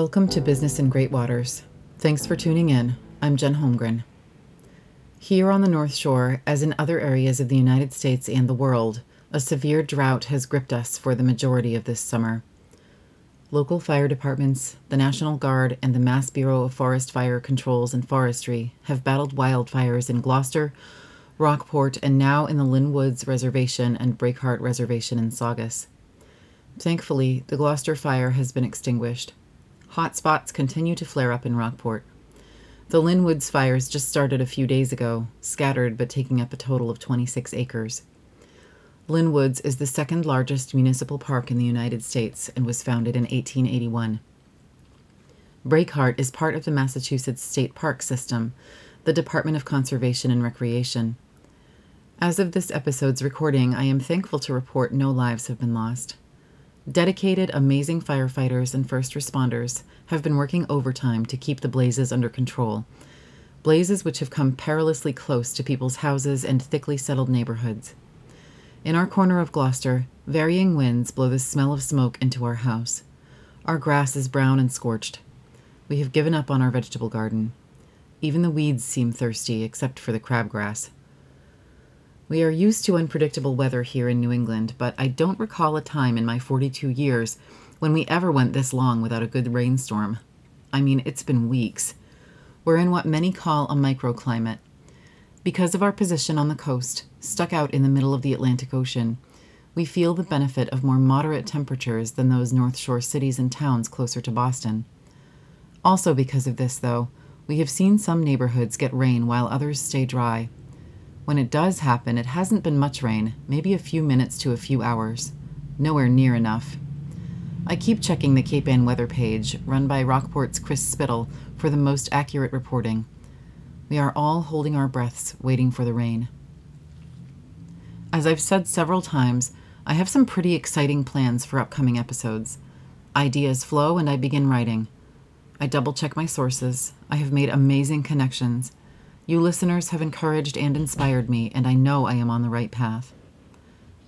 Welcome to Business in Great Waters. Thanks for tuning in. I'm Jen Holmgren. Here on the North Shore, as in other areas of the United States and the world, a severe drought has gripped us for the majority of this summer. Local fire departments, the National Guard, and the Mass Bureau of Forest Fire Controls and Forestry have battled wildfires in Gloucester, Rockport, and now in the Lynnwoods Reservation and Breakheart Reservation in Saugus. Thankfully, the Gloucester fire has been extinguished. Hot spots continue to flare up in Rockport. The Lynnwoods fires just started a few days ago, scattered but taking up a total of 26 acres. Lynnwoods is the second largest municipal park in the United States and was founded in 1881. Breakheart is part of the Massachusetts State Park System, the Department of Conservation and Recreation. As of this episode's recording, I am thankful to report no lives have been lost. Dedicated, amazing firefighters and first responders have been working overtime to keep the blazes under control. Blazes which have come perilously close to people's houses and thickly settled neighborhoods. In our corner of Gloucester, varying winds blow the smell of smoke into our house. Our grass is brown and scorched. We have given up on our vegetable garden. Even the weeds seem thirsty, except for the crabgrass. We are used to unpredictable weather here in New England, but I don't recall a time in my 42 years when we ever went this long without a good rainstorm. I mean, it's been weeks. We're in what many call a microclimate. Because of our position on the coast, stuck out in the middle of the Atlantic Ocean, we feel the benefit of more moderate temperatures than those North Shore cities and towns closer to Boston. Also, because of this, though, we have seen some neighborhoods get rain while others stay dry, when it does happen, it hasn't been much rain, maybe a few minutes to a few hours. Nowhere near enough. I keep checking the Cape Ann weather page, run by Rockport's Chris Spittle, for the most accurate reporting. We are all holding our breaths, waiting for the rain. As I've said several times, I have some pretty exciting plans for upcoming episodes. Ideas flow and I begin writing. I double check my sources. I have made amazing connections. You listeners have encouraged and inspired me, and I know I am on the right path.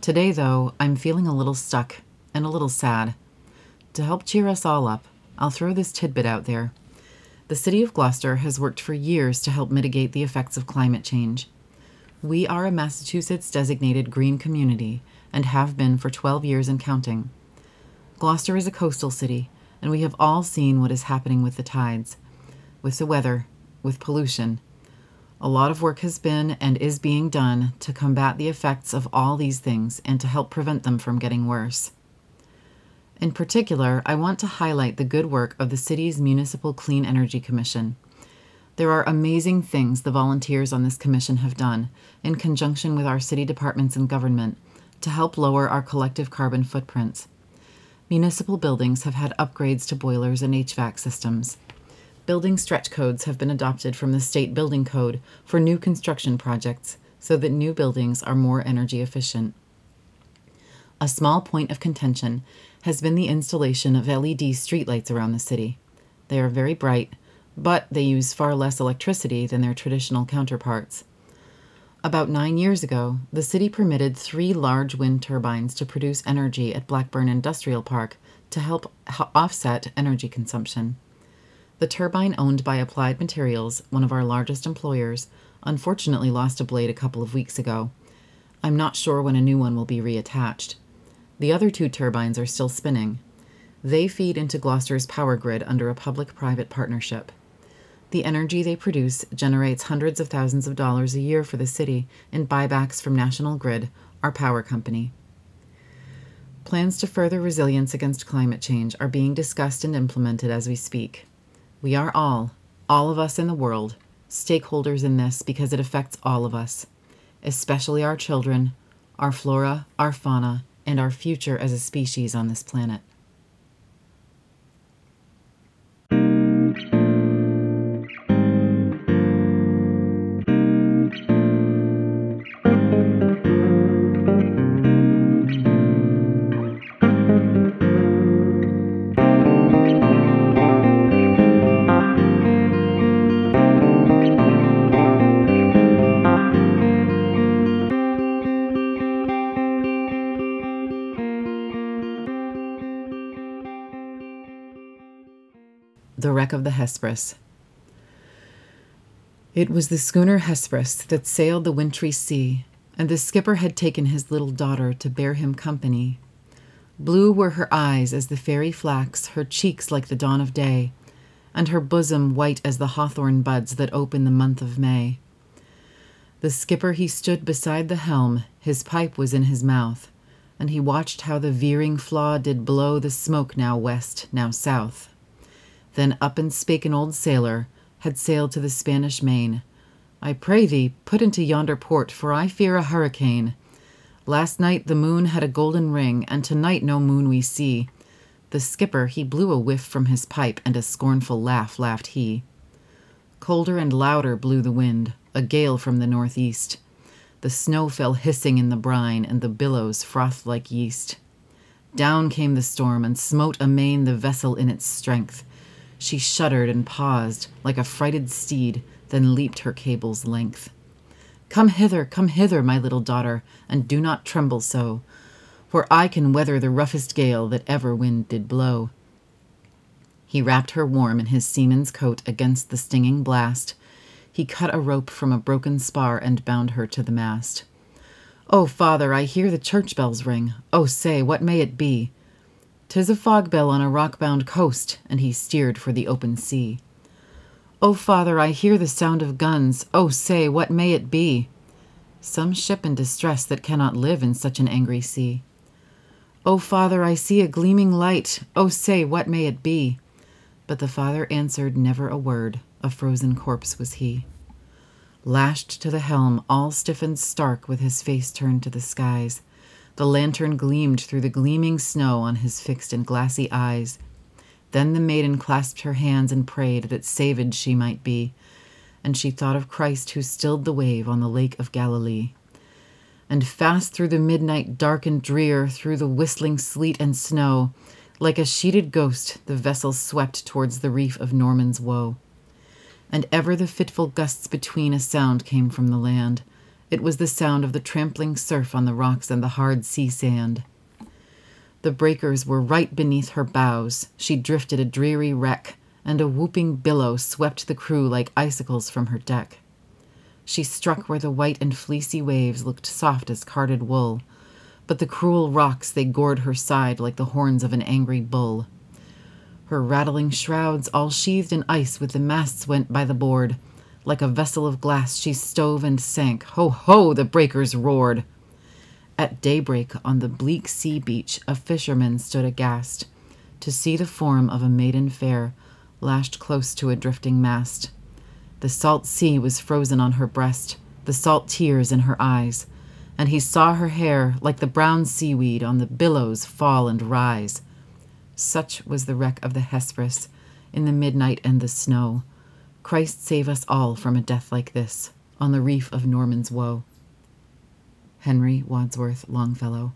Today, though, I'm feeling a little stuck and a little sad. To help cheer us all up, I'll throw this tidbit out there. The City of Gloucester has worked for years to help mitigate the effects of climate change. We are a Massachusetts designated green community and have been for 12 years and counting. Gloucester is a coastal city, and we have all seen what is happening with the tides, with the weather, with pollution, a lot of work has been and is being done to combat the effects of all these things and to help prevent them from getting worse. In particular, I want to highlight the good work of the city's Municipal Clean Energy Commission. There are amazing things the volunteers on this commission have done, in conjunction with our city departments and government, to help lower our collective carbon footprints. Municipal buildings have had upgrades to boilers and HVAC systems building stretch codes have been adopted from the state building code for new construction projects so that new buildings are more energy efficient. A small point of contention has been the installation of LED streetlights around the city. They are very bright, but they use far less electricity than their traditional counterparts. About nine years ago, the city permitted three large wind turbines to produce energy at Blackburn Industrial Park to help offset energy consumption. The turbine owned by Applied Materials, one of our largest employers, unfortunately lost a blade a couple of weeks ago. I'm not sure when a new one will be reattached. The other two turbines are still spinning. They feed into Gloucester's power grid under a public private partnership. The energy they produce generates hundreds of thousands of dollars a year for the city in buybacks from National Grid, our power company. Plans to further resilience against climate change are being discussed and implemented as we speak. We are all, all of us in the world, stakeholders in this because it affects all of us, especially our children, our flora, our fauna, and our future as a species on this planet. The Wreck of the Hesperus. It was the schooner Hesperus that sailed the wintry sea, and the skipper had taken his little daughter to bear him company. Blue were her eyes as the fairy flax, her cheeks like the dawn of day, and her bosom white as the hawthorn buds that open the month of May. The skipper he stood beside the helm, his pipe was in his mouth, and he watched how the veering flaw did blow the smoke now west, now south. Then up and spake an old sailor, had sailed to the Spanish main. I pray thee, put into yonder port, for I fear a hurricane. Last night the moon had a golden ring, and tonight no moon we see. The skipper, he blew a whiff from his pipe, and a scornful laugh laughed he. Colder and louder blew the wind, a gale from the northeast. The snow fell hissing in the brine, and the billows frothed like yeast. Down came the storm, and smote amain the vessel in its strength. She shuddered and paused, like a frighted steed, then leaped her cable's length. Come hither, come hither, my little daughter, and do not tremble so, for I can weather the roughest gale that ever wind did blow. He wrapped her warm in his seaman's coat against the stinging blast. He cut a rope from a broken spar and bound her to the mast. Oh, father, I hear the church bells ring. Oh, say, what may it be? 'Tis a fog bell on a rock bound coast, and he steered for the open sea. Oh, father, I hear the sound of guns. Oh, say, what may it be? Some ship in distress that cannot live in such an angry sea. Oh, father, I see a gleaming light. Oh, say, what may it be? But the father answered never a word. A frozen corpse was he. Lashed to the helm, all stiff and stark, with his face turned to the skies, the lantern gleamed through the gleaming snow on his fixed and glassy eyes. Then the maiden clasped her hands and prayed that saved she might be, and she thought of Christ who stilled the wave on the lake of Galilee. And fast through the midnight dark and drear, through the whistling sleet and snow, like a sheeted ghost, the vessel swept towards the reef of Norman's woe. And ever the fitful gusts between a sound came from the land it was the sound of the trampling surf on the rocks and the hard sea sand. The breakers were right beneath her bows. She drifted a dreary wreck, and a whooping billow swept the crew like icicles from her deck. She struck where the white and fleecy waves looked soft as carded wool, but the cruel rocks they gored her side like the horns of an angry bull. Her rattling shrouds all sheathed in ice with the masts went by the board, like a vessel of glass, she stove and sank. Ho, ho, the breakers roared. At daybreak on the bleak sea beach, a fisherman stood aghast to see the form of a maiden fair lashed close to a drifting mast. The salt sea was frozen on her breast, the salt tears in her eyes, and he saw her hair like the brown seaweed on the billows fall and rise. Such was the wreck of the Hesperus in the midnight and the snow. Christ save us all from a death like this on the reef of Norman's woe. Henry Wadsworth Longfellow.